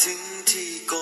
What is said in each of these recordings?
ถึงที่โก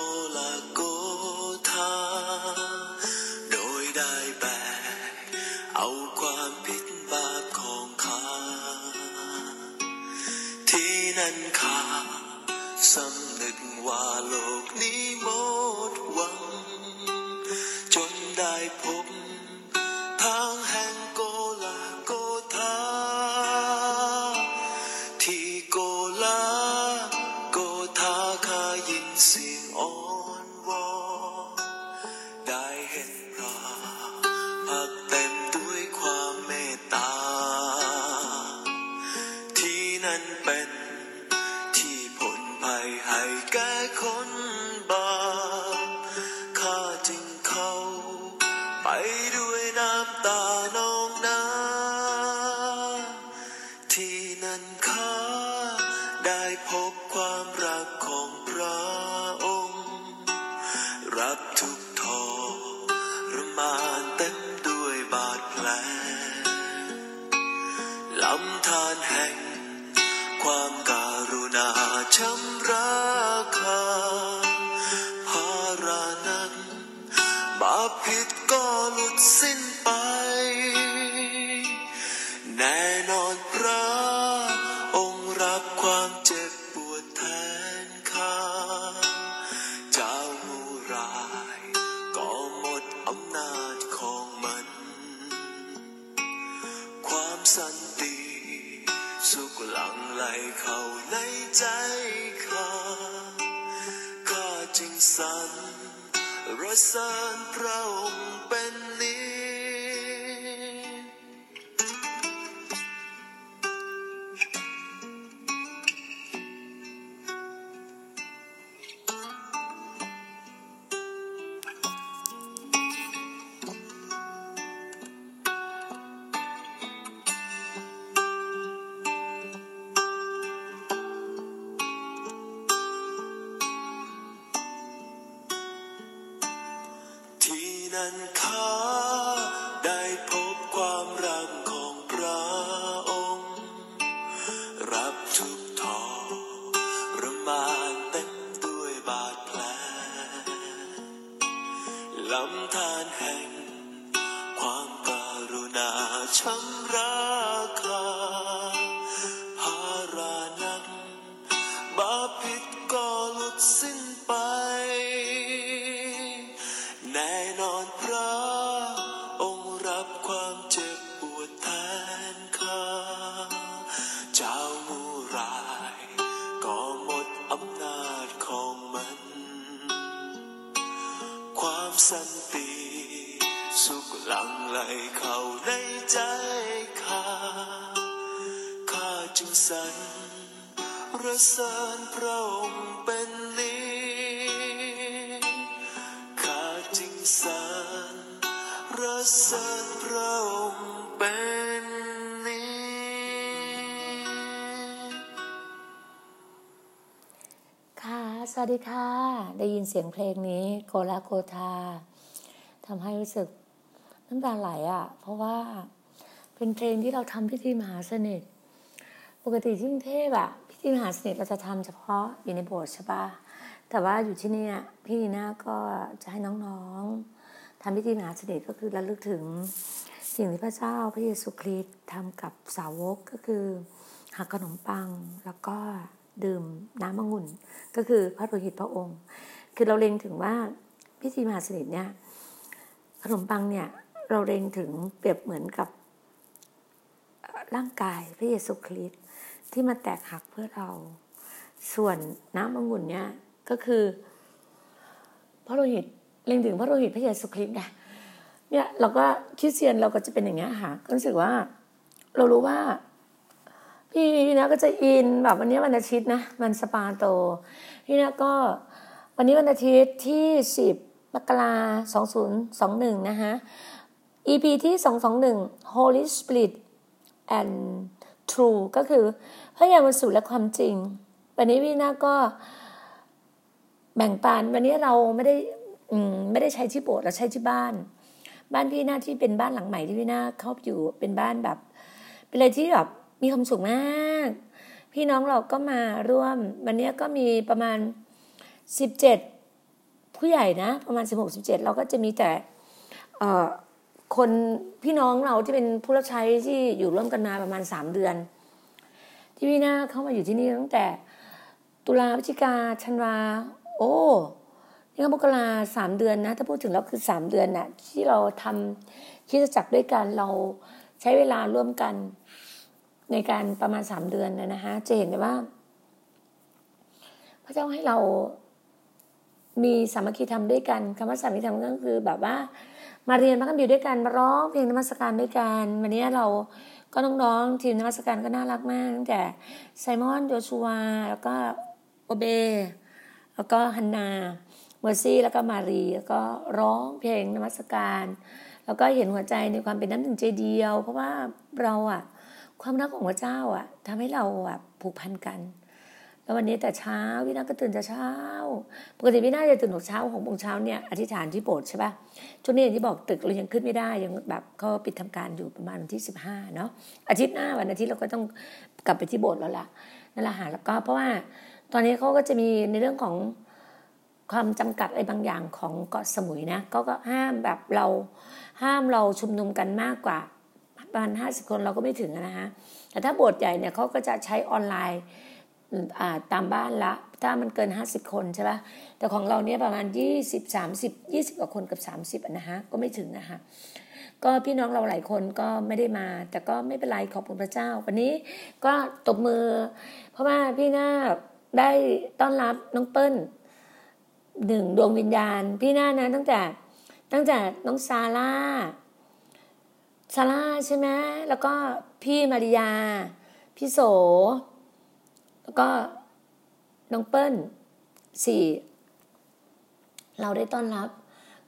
ที่นั่ ดีค่ะ ได้ยินเสียงเพลงนี้โกลาโกธาทำให้รู้สึกน้ำตาไหลอะ่ะ เพราะว่าเป็นเพลงที่เราทำพิธีมหาสนิทปกติที่กรุงเทพอะพิธีมหาสนิทเราจะทำเฉพาะอยู่ในโบสถ์ใช่ปะแต่ว่าอยู่ที่เนี่ยพี่นีน่าก็จะให้น้องๆทำพิธีมหาสนิทก็คือระลึกถึงสิ่งที่พระเจ้าพระเยซูคริสต์ทำกับสาวกก็คือหักขนมปังแล้วก็ ดื่มน้ำองุ่น ก็คือพระโลหิตพระองค์ คือเราเล็งถึงว่าพิธีมหาสนิทเนี่ยขนมปังเนี่ยเราเล็งถึงเปรียบเหมือนกับร่างกายพระเยซูคริสต์ที่มาแตกหักเพื่อเรา ส่วนน้ำองุ่นเนี่ยก็คือ พระโลหิตเล็งถึงพระโลหิตพระเยซูคริสต์ไงเนี่ยเราก็คริสเตียนเราก็จะเป็นอย่างเงี้ยค่ะก็รู้สึกว่า เรารู้ว่า พี่นะก็จะอินแบบวันนี้วันอาทิตย์นะวันสปาโตพี่นะก็วันนี้วันอาทิตย์ที่สิบมกราสองศูนย์สองหนึ่งนะคะ EP ที่สองสองหนึ่ง Holy Spirit and True ก็คือพระยาวันสุและความจริง วันนี้พี่นาก็แบ่งปันวันนี้เราไม่ได้ไม่ได้ใช้ที่โบสถ์เราใช้ที่บ้าน บ้านพี่นาที่เป็นบ้านหลังใหม่ที่พี่นาเข้าอยู่เป็นบ้านแบบ เป็นอะไรที่แบบ มีความสุขมาก พี่น้องเราก็มาร่วม วันนี้ก็มีประมาณสิบเจ็ดผู้ใหญ่นะ ประมาณสิบหกสิบเจ็ดเราก็จะมีแต่คนพี่น้องเราที่เป็นผู้รับใช้ที่อยู่ร่วมกันมาประมาณสามเดือน ที่พี่นาเข้ามาอยู่ที่นี่ตั้งแต่ตุลาพฤศจิกาชันวาโอ้นี่ก็มกราสามเดือนนะ ถ้าพูดถึงแล้วคือสามเดือนนะ่ะที่เราทำคิดจักด้วยกันเราใช้เวลาร่วมกัน ในการประมาณสามเดือนนะฮะจะเห็นได้ว่า พระเจ้าให้เรามีสามัคคีธรรมด้วยกันคำว่าสามัคคีธรรมก็คือแบบว่า มาเรียนพระคัมภีร์ด้วยกันมาร้องเพลงนมัสการด้วยกันวันนี้เราก็น้องๆทีมนมัสการก็น่ารักมากตั้งแต่ไซมอนโยชูวแล้วก็โอเบแล้วก็ฮันนาเมอร์ซี่แล้วก็มารีแล้วก็ร้องเพลงนมัสการ แล้วก็เห็นหัวใจในความเป็นน้ำหนึ่งใจเดียว เพราะว่าเราอะ ความรักของพระเจ้าอะทำให้เราแบบผูกพันกัน แล้ววันนี้แต่เช้าพี่นาก็ตื่นแต่เช้า ปกติพี่นาจะตื่นหกเช้าของโมงเช้าเนี่ยอธิษฐานที่โบสถ์ใช่ปะช่วงนี้อย่างที่บอกตึกเรายังขึ้นไม่ได้ยังแบบเขาปิดทำการอยู่ประมาณวันที่สิบห้าเนาะอาทิตย์หน้าวันอาทิตย์เราก็ต้องกลับไปที่โบสถ์แล้วล่ะนั่นแหละหาแล้วก็เพราะว่าตอนนี้เขาก็จะมีในเรื่องของความจำกัดอะไรบางอย่างของเกาะสมุยนะก็ก็ห้ามแบบเราห้ามเราชุมนุมกันมากกว่า ประมาณห้าสิบคนเราก็ไม่ถึงนะฮะแต่ถ้าโบสถ์ใหญ่เนี่ยเขาก็จะใช้ออนไลน์ตามบ้านละ ถ้ามันเกินห้าสิบคนใช่ปะแต่ของเราเนี่ยประมาณยี่สิบสามสิบยี่สิบกว่าคนกับสามสิบนะฮะก็ไม่ถึงนะคะก็พี่น้องเราหลายคนก็ไม่ได้มา แต่ก็ไม่เป็นไรขอบคุณพระเจ้า วันนี้ก็ตบมือ เพราะว่าพี่หน้าได้ต้อนรับน้องเปิ้ลหนึ่งดวงวิญญาณ พี่หน้านะตั้งแต่ตั้งแต่น้องซาร่า ซาร่าใช่ไหมแล้วก็พี่มาริยา พี่โส แล้วก็น้องเปิ้ลสี่เราได้ต้อนรับ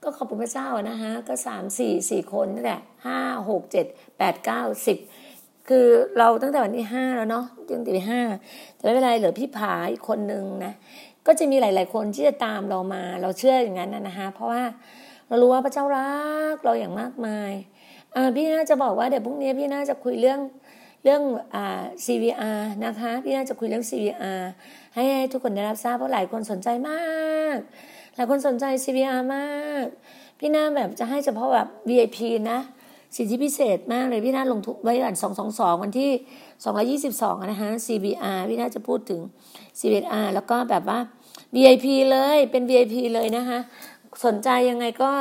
ก็ขอบคุณพระเจ้านะฮะ ก็สามสี่สี่คนนั่นแหละห้าหกเจ็ดแปดเก้าสิบคือเราตั้งแต่วันที่ห้าแล้วเนาะยังตีห้าแต่ไม่เป็นไรเหลือพี่ผาอีกคนนึงนะก็จะมีหลาย ๆ คนที่จะตามเรามา เราเชื่ออย่างนั้นนะฮะเพราะว่าเรารู้ว่าพระเจ้ารักเราอย่างมากมาย พี่น่าจะบอกว่าเดี๋ยวพรุ่งนี้พี่น่าจะคุยเรื่องเรื่องอ่า CVR นะคะ พี่น่าจะคุยเรื่อง CVR ให้ทุกคนได้รับทราบเพราะหลายคนสนใจมากหลายคนสนใจ CVR มาก พี่น่าแบบจะให้เฉพาะแบบ VIP นะ สิทธิพิเศษมากเลยพี่น่าลงทุนไว้ก่อนสองสองสองวันที่สองร้อยี่สิบสองนะคะ CVR พี่น่าจะพูดถึง CVR แล้วก็แบบว่า VIP เลยเป็น VIP เลยนะคะสนใจยังไงก็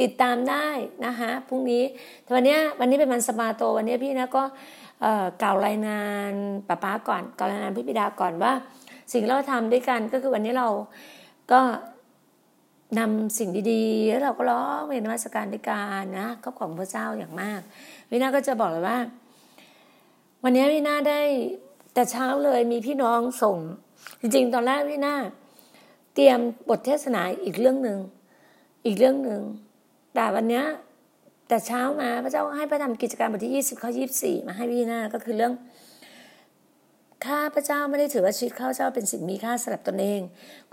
ติดตามได้นะคะพรุ่งนี้แต่วันนี้วันนี้เป็นวันสมาโตวันนี้พี่นะก็กล่าวรายงานป้าป้าก่อนกล่าวรายงานพี่ปิดาก่อนว่า สิ่งเราทำด้วยกันก็คือวันนี้เราก็นำสิ่งดีๆ แล้วเราก็ร้องเป็นนมัสการด้วยกันนะก็ของพระเจ้าอย่างมาก วินาก็จะบอกเลยว่า วันนี้วินาได้แต่เช้าเลยมีพี่น้องส่ง จริงๆ ตอนแรกวินาเตรียมบทเทศนาอีกเรื่องหนึ่งอีกเรื่องหนึ่ง แต่วันนี้แต่เช้ามาพระเจ้าให้พระทำกิจการบทที่ยี่สิบข้อยี่สี่มาให้พี่นาก็คือเรื่องข้าพระเจ้าไม่ได้ถือว่าชีวิตข้าพเจ้าเป็นสิ่งมีค่าสำหรับตนเอง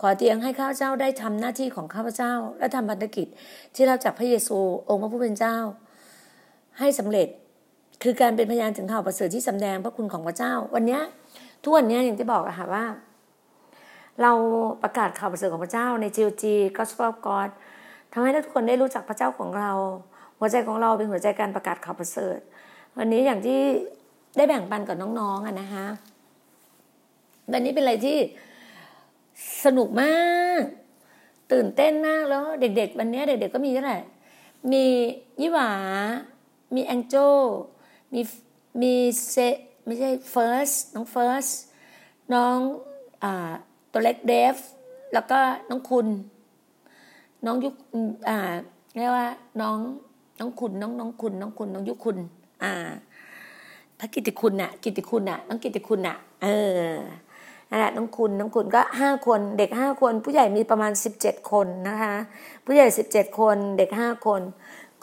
ขอเตียงให้ข้าพเจ้าได้ทำหน้าที่ของข้าพเจ้า และทำพันธกิจ ที่เราจากพระเยซูองค์พระผู้เป็นเจ้า ให้สำเร็จคือการเป็นพยานถึงข่าวประเสริฐที่สำแดงพระคุณของพระเจ้า วันนี้ทุกวันนี้อย่างที่บอกอะค่ะว่า เราประกาศข่าวประเสริฐของพระเจ้าใน GOG Gospel of God ทำให้ทุกคนได้รู้จักพระเจ้าของเรา หัวใจของเราเป็นหัวใจการประกาศข่าวประเสริฐ วันนี้อย่างที่ได้แบ่งปันกับน้องๆอะนะคะวันนี้เป็นอะไรที่สนุกมาก ตื่นเต้นมากแล้ว เด็ก ๆ วันนี้เด็ก ๆ ก็มีเท่าไหร่มียี่หวา มีแองโจมีมีเซไม่ใช่เฟิร์สน้องเฟิร์สน้องอตัวเล็กเดฟ แล้วก็น้องคุณ น้องยุคอ่าเรียกว่าน้องน้องคุณน้องน้องคุณน้องคุณน้องยุคคุณ อ่า พระกิติคุณน่ะ กิติคุณน่ะ น้องกิติคุณน่ะ เออนั่นแหละน้องคุณน้องคุณก็ห้าคนเด็กห้าคน ผู้ใหญ่มีประมาณสิบเจ็ดคนนะคะ ผู้ใหญ่สิบเจ็ดคนเด็กห้าคน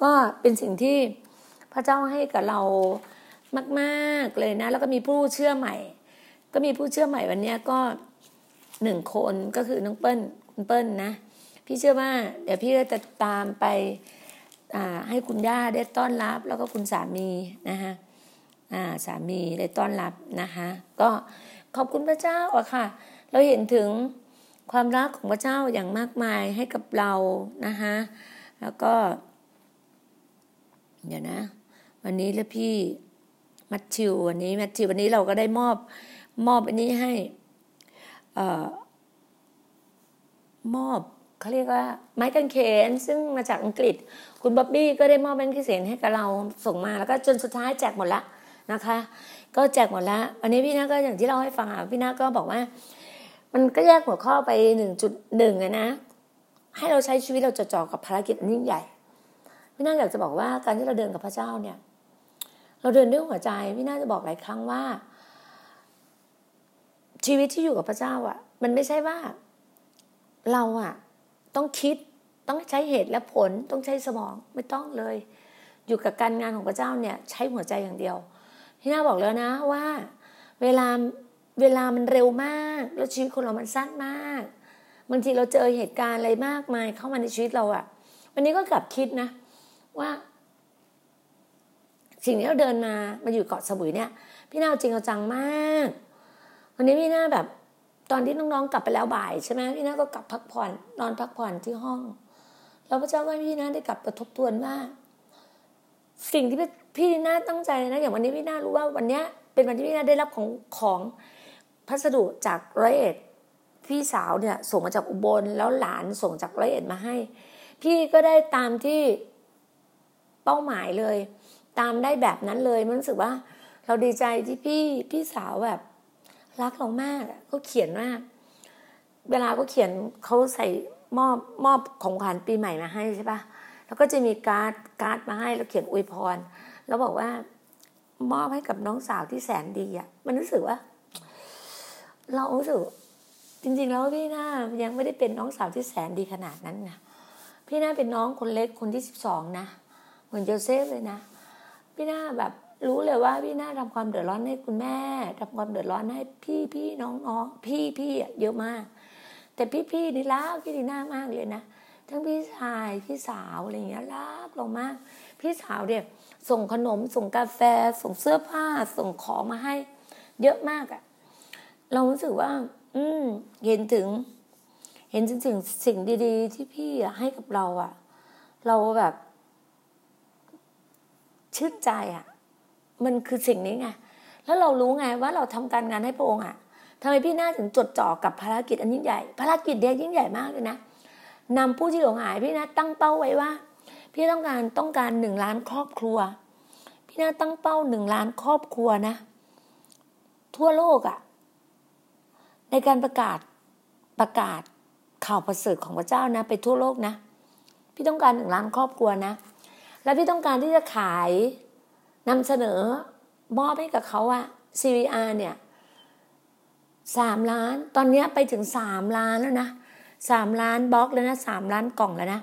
ก็เป็นสิ่งที่พระเจ้าให้กับเรามากๆเลยนะ แล้วก็มีผู้เชื่อใหม่ ก็มีผู้เชื่อใหม่วันนี้ก็หนึ่งคนก็คือน้องเปิ้ลคุณเปิ้ลนะ พี่เชื่อว่าเดี๋ยวพี่ก็จะตามไปให้คุณย่าได้ต้อนรับ แล้วก็คุณสามีนะคะสามีได้ต้อนรับนะคะก็ขอบคุณพระเจ้าอะค่ะ เราเห็นถึงความรักของพระเจ้าอย่างมากมายให้กับเรานะคะแล้วก็ เดี๋ยวนะ วันนี้แล้วพี่มัทธิววันนี้มัทธิววันนี้เราก็ได้มอบมอบอันนี้ให้ เอ่อมอบ เขาเรียกว่าไม้กางเขนซึ่งมาจากอังกฤษ คุณบ๊อบบี้ก็ได้มอบไม้กางเขนให้กับเราส่งมาแล้วก็จนสุดท้ายแจกหมดละนะคะ ก็แจกหมดละวันนี้พี่นาก็อย่างที่เราให้ฟังอะพี่นาก็บอกว่า มันก็แยกหัวข้อไปหนึ่งจุดหนึ่งนะ ให้เราใช้ชีวิตเราจดจ่อกับภารกิจอันยิ่งใหญ่พี่นาอยากจะบอกว่าการที่เราเดินกับพระเจ้าเนี่ย เราเดินด้วยหัวใจพี่นาจะบอกหลายครั้งว่า ชีวิตที่อยู่กับพระเจ้าอะ มันไม่ใช่ว่าเราอะ ต้องคิดต้องใช้เหตุและผลต้องใช้สมองไม่ต้องเลย อยู่กับการงานของพระเจ้าเนี่ย ใช้หัวใจอย่างเดียว พี่นาบอกแล้วนะว่า เวลาเวลามันเร็วมาก แล้วชีวิตคนเรามันสั้นมากบางทีเราเจอเหตุการณ์อะไรมากมายเข้ามาในชีวิตเราอะวันนี้ก็กลับคิดนะ ว่า สิ่งที่เราเดินมามาอยู่เกาะสมุยเนี่ย พี่นาจริงเอาจังมาก วันนี้พี่นาแบบ ตอนที่น้องๆกลับไปแล้วบ่ายใช่ไหมพี่นาก็กลับพักผ่อนนอนพักผ่อนที่ห้อง แล้วพระเจ้าก็ให้พี่นาได้กลับไปทบทวนว่า สิ่งที่พี่นาตั้งใจนะอย่างวันนี้พี่นารู้ว่าวันนี้เป็นวันที่พี่นาได้รับของของพัสดุจากร้อยเอ็ดพี่สาวเนี่ยส่งมาจากอุบลแล้วหลานส่งจากร้อยเอ็ดมาให้ พี่ก็ได้ตามที่เป้าหมายเลย ตามได้แบบนั้นเลยมันรู้สึกว่า เราดีใจที่พี่พี่สาวแบบ รักเรามากเขาเขียนว่าเวลาเขาเขียนเขาใส่มอบมอบของขวัญปีใหม่มาให้ใช่ปะแล้วก็จะมีการ์ดการ์ดมาให้แล้วเขียนอวยพร แล้วบอกว่ามอบให้กับน้องสาวที่แสนดีอะ มันรู้สึกว่า เรารู้สึกจริง ๆ แล้วพี่หน้ายังไม่ได้เป็นน้องสาวที่แสนดีขนาดนั้นนะพี่หน้าเป็นน้องคนเล็กคนที่สิบสองนะเหมือนโยเซฟเลยนะพี่หน้าแบบ รู้เลยว่าพี่หน้าทำความเดือดร้อนให้คุณแม่ทำความเดือดร้อนให้พี่พี่น้องน้องพี่พี่เยอะมาก แต่พี่พี่นี่รักพี่ดีหน้ามากเลยนะทั้งพี่ชายพี่สาวอะไรอย่างเงี้ยรักเรามาก พี่สาวเนี่ยส่งขนมส่งกาแฟ ส่งเสื้อผ้า ส่งของมาให้ เยอะมากอะ่ะเรารู้สึกว่า อืมเห็นถึง เห็นถึงสิ่งดี ๆ ที่พี่ให้กับเราอะ่ะเราแบบชื่นใจอะ่ะ มันคือสิ่งนี้ไงแล้วเรารู้ไงว่าเราทำการงานให้พระองค์อะทำไมพี่น่าถึงจดจ่อกับภารกิจอันยิ่งใหญ่ภารกิจเดียยิ่งใหญ่มากเลยนะนำผู้ที่หลงหายพี่นะตั้งเป้าไว้ว่า พี่ต้องการต้องการหนึ่งล้านครอบครัว พี่นาตั้งเป้าหนึ่งล้านครอบครัวนะ ทั่วโลกอะ่ะ ในการประกาศประกาศข่าวประเสริฐของพระเจ้านะ ไปทั่วโลกนะ พี่ต้องการหนึ่งล้านครอบครัวนะ แล้วพี่ต้องการที่จะขาย นำเสนอมอบให้กับเขาอะ CVR เนี่ยสามล้าน ตอนนี้ไปถึงสามล้านแล้วนะสามล้านบล็อกแล้วนะสามล้านกล่องแล้วนะ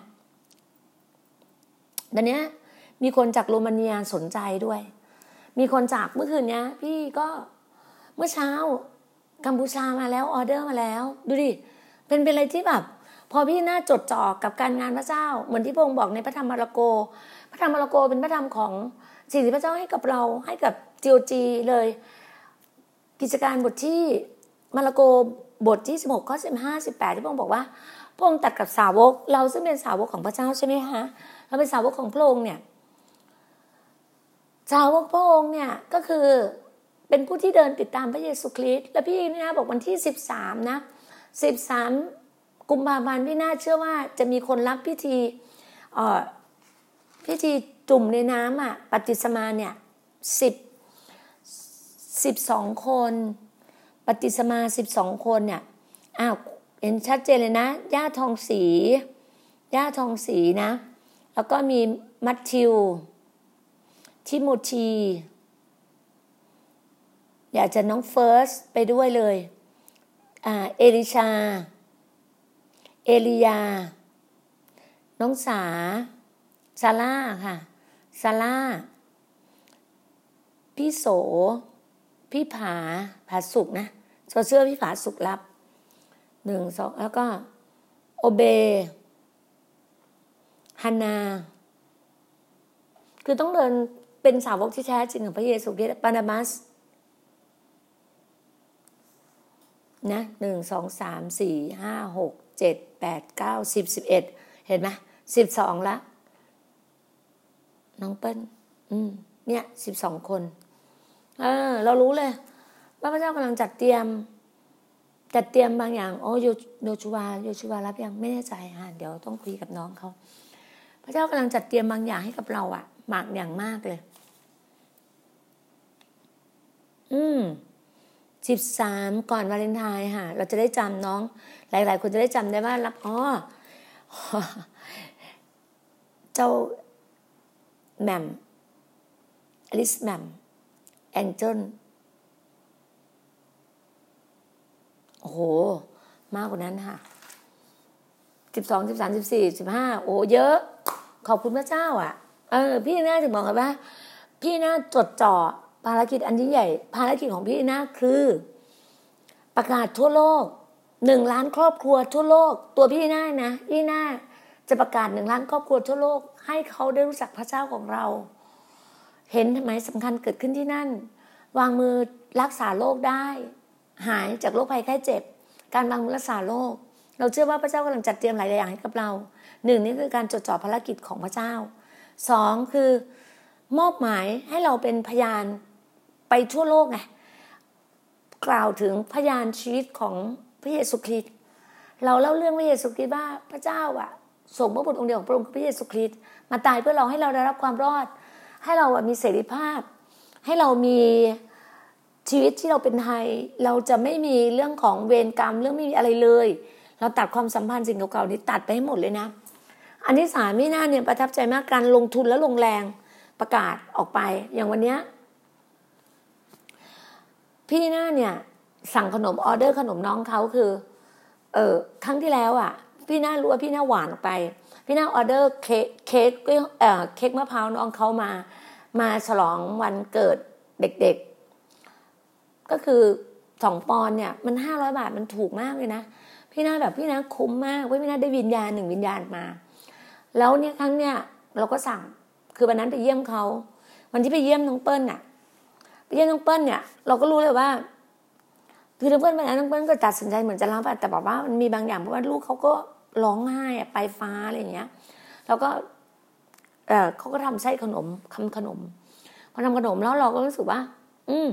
ตอนนี้มีคนจากโรมาเนียสนใจด้วย มีคนจากเมื่อคืนนี้พี่ก็เมื่อเช้ากัมพูชามาแล้วออเดอร์มาแล้ว ดูดิ เป็นเป็นอะไรที่แบบ พอพี่น่าจดจ่อกับการงานพระเจ้า เหมือนที่พงค์บอกในพระธรรมมาระโก พระธรรมมาระโกเป็นพระธรรมของ สิ่งที่พระเจ้าให้กับเราให้กับจีโอจีเลย กิจการบทที่มาระโกบทที่สิบหกข้อสิบห้าสิบแปดที่พระองค์บอกว่าพระองค์ตัดกับสาวก เราซึ่งเป็นสาวกของพระเจ้าใช่ไหมคะเราเป็นสาวกของพระองค์เนี่ยสาวกพระองค์เนี่ยก็คือเป็นผู้ที่เดินติดตามพระเยซูคริสต์และพี่นี่นะบอกวันที่สิบสามนะสิบสามกุมภาพันธ์พี่น่าเชื่อว่าจะมีคนรับพิธีอ่อพิธี จุ่มในน้ำอะปฏิสมาเนี่ยสิบสิบสองคน ปฏิสมาสิบสองคนเนี่ยอ้าวเห็นชัดเจนเลยนะย่าทองสีย่าทองสีนะ แล้วก็มีมัทธิวทิโมธีอยากจะน้องเฟิร์สไปด้วยเลยอ่าเอลิชา เอลียา น้องสาซาร่าค่ะ ซาร่า พี่โส พี่ผา ผาสุกนะโซเสื้อพี่ผาสุกรับหนึ่งสองแล้วก็ โอเบฮานา คือต้องเดินเป็นสาวกที่แท้จริงของพระเยซูคริสต์ปานามัสนะหนึ่งสองสามสี่ห้าหกเจ็ดแปดเก้าสิบสิบเอ็ดเห็นไหมสิบสองละ น้องเปิ้ลอืม เนี่ยสิบสองคน เออ เรารู้เลยว่าพระเจ้ากำลังจัดเตรียม จัดเตรียมบางอย่าง โอ้โยโยชูวาโยชูวารับยังไม่แน่ใจฮะเดี๋ยวต้องคุยกับน้องเขาพระเจ้ากำลังจัดเตรียมบางอย่างให้กับเราอะมากอย่างมากเลย อืมสิบสามก่อนวาเลนไทน์ค่ะ เราจะได้จำน้อง หลาย ๆ คนจะได้จำได้ว่ารับอ๋อเจ้า แมมอลิสแมมแองเจิลโอ้โห มากกว่านั้นค่ะสิบสองสิบสามสิบสี่สิบห้าโอ้เยอะ ขอบคุณพระเจ้าอะ เออ พี่น่าถึงบอกกันว่า พี่น่าจดจ่อภารกิจอันยิ่งใหญ่ ภารกิจของพี่น่าคือ ประกาศทั่วโลกหนึ่งล้านครอบครัวทั่วโลก ตัวพี่น่านะพี่น่าจะประกาศหนึ่งล้านครอบครัวทั่วโลก ให้เขาได้รู้จักพระเจ้าของเรา เห็นทำไมสำคัญเกิดขึ้นที่นั่น วางมือรักษาโรคได้ หายจากโรคภัยไข้เจ็บ การวางมือรักษาโรคเราเชื่อว่าพระเจ้ากำลังจัดเตรียมหลายอย่างให้กับเราหนึ่งนี่คือการจดจ่อภารกิจของพระเจ้าสองคือมอบหมายให้เราเป็นพยานไปทั่วโลกไงกล่าวถึงพยานชีวิตของพระเยซูคริสต์เราเล่าเรื่องพระเยซูคริสต์ว่าพระเจ้าอะ ส่งพระบุตรองค์เดียวของพระองค์พระเยซูคริสต์มาตายเพื่อเราให้เราได้รับความรอด ให้เรามีเสรีภาพ ให้เรามีชีวิตที่เราเป็นไทยเราจะไม่มีเรื่องของเวรกรรมเรื่องไม่มีอะไรเลย เราตัดความสัมพันธ์สิ่งเก่าๆนี้ตัดไปให้หมดเลยนะ อันที่สามมี่น่าเนี่ยประทับใจมากการลงทุนและลงแรงประกาศออกไป อย่างวันเนี้ยพี่หน้าเนี่ยสั่งขนมออเดอร์ขนมน้องเขาคือ เออครั้งที่แล้วอะ พี่หน้ารู้ว่าพี่หน้าหวานออกไป พี่หน้าออเดอร์เค้กเค้กเอ่อเค้กมะพร้าวน้องเขามา มาฉลองวันเกิดเด็กๆ ก็คือสองปอนเนี่ยมันห้าร้อยบาทมันถูกมากเลยนะ พี่หน้าแบบพี่หน้าคุ้มมากเว่าพี่หน้าได้วิญญาณหนึ่งวิญญาณมา แล้วเนี่ยครั้งเนี่ยเราก็สั่งคือวันนั้นไปเยี่ยมเขาวันที่ไปเยี่ยมน้องเปิ้ลน่ะไปเยี่ยมน้องเปิ้ลเนี่ย เราก็รู้เลยว่าคือน้องเปิ้ลไปนั้นน้องเปิ้ลก็ตัดสินใจเหมือนจะรับแต่บอกว่ามันมีบางอย่างเพราะว่าลูกเขาก็ ร้องไห้ไปฟ้าอะไรอย่างเงี้ย แล้วก็เออเขาก็ทำไส้ขนมทำขนมพอทำขนมแล้วเราก็รู้สึกว่า อืม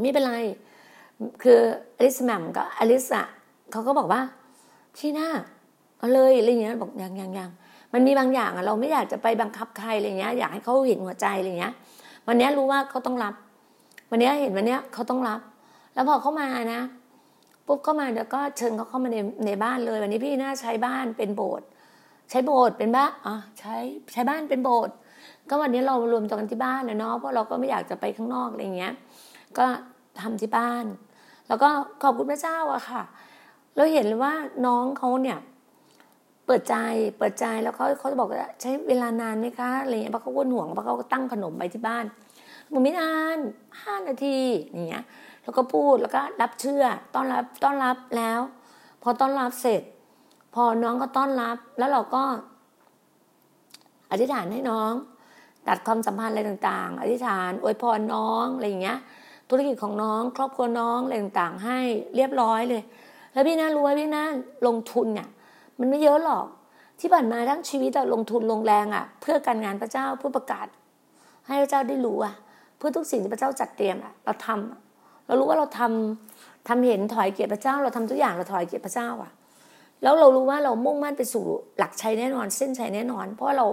ไม่เป็นไร คืออลิสแมมกับอลิสอะเขาก็บอกว่า พี่หน้าเอาเลยอะไรเงี้ยบอกอยังยังยังมันมีบางอย่างอะเราไม่อยากจะไปบังคับใครอะไรเงี้ย อยากให้เขาเห็นหัวใจอะไรเงี้ย วันนี้รู้ว่าเขาต้องรับ วันนี้เห็นวันนี้เขาต้องรับ แล้วพอเขามานะ ปุ๊บเข้ามาเดี๋ยวก็เชิญเขาเข้ามาในในบ้านเลย วันนี้พี่น่าใช้บ้านเป็นโบสถ์ใช้โบสถ์เป็นบ้านอ๋อใช้ใช้บ้านเป็นโบสถ์ก็วันนี้เรารวมตัวกันที่บ้านนะเนาะเพราะเราก็ไม่อยากจะไปข้างนอกอะไรเงี้ย ก็ทำที่บ้าน แล้วก็ขอบคุณพระเจ้าอะค่ะ เราเห็นเลยว่าน้องเขาเนี่ย เปิดใจเปิดใจแล้วเขาเขาจะบอกว่าใช้เวลานานไหมคะอะไรเงี้ยเพราะเขาวนห่วงเพราะเขาตั้งขนมไปที่บ้านผมไม่นานห้านาทีอย่างเงี้ย แล้วก็พูดแล้วก็รับเชื่อต้อนรับต้อนรับแล้ว พอต้อนรับเสร็จ พอน้องก็ต้อนรับ แล้วเราก็อธิษฐานให้น้อง ตัดความสัมพันธ์อะไรต่างๆ อธิษฐานอวยพรน้องอะไรอย่างเงี้ย ธุรกิจของน้อง ครอบครัวน้องอะไรต่างๆ ให้เรียบร้อยเลย แล้วพี่น่ารู้ว่าพี่น่าลงทุนเนี่ยมันไม่เยอะหรอกที่ผ่านมาทั้งชีวิตเราลงทุนลงแรงอะ เพื่อการงานพระเจ้าเพื่อประกาศ ให้พระเจ้าได้รู้อะ เพื่อทุกสิ่งที่พระเจ้าจัดเตรียมอะเราทำ เรารู้ว่าเราทำทำเห็นถอยเกียรติพระเจ้า เราทำทุกอย่างเราถอยเกียรติพระเจ้าอะแล้วเรารู้ว่าเรามุ่งมั่นไปสู่หลักชัยแน่นอน เส้นชัยแน่นอน เพราะว่าเรา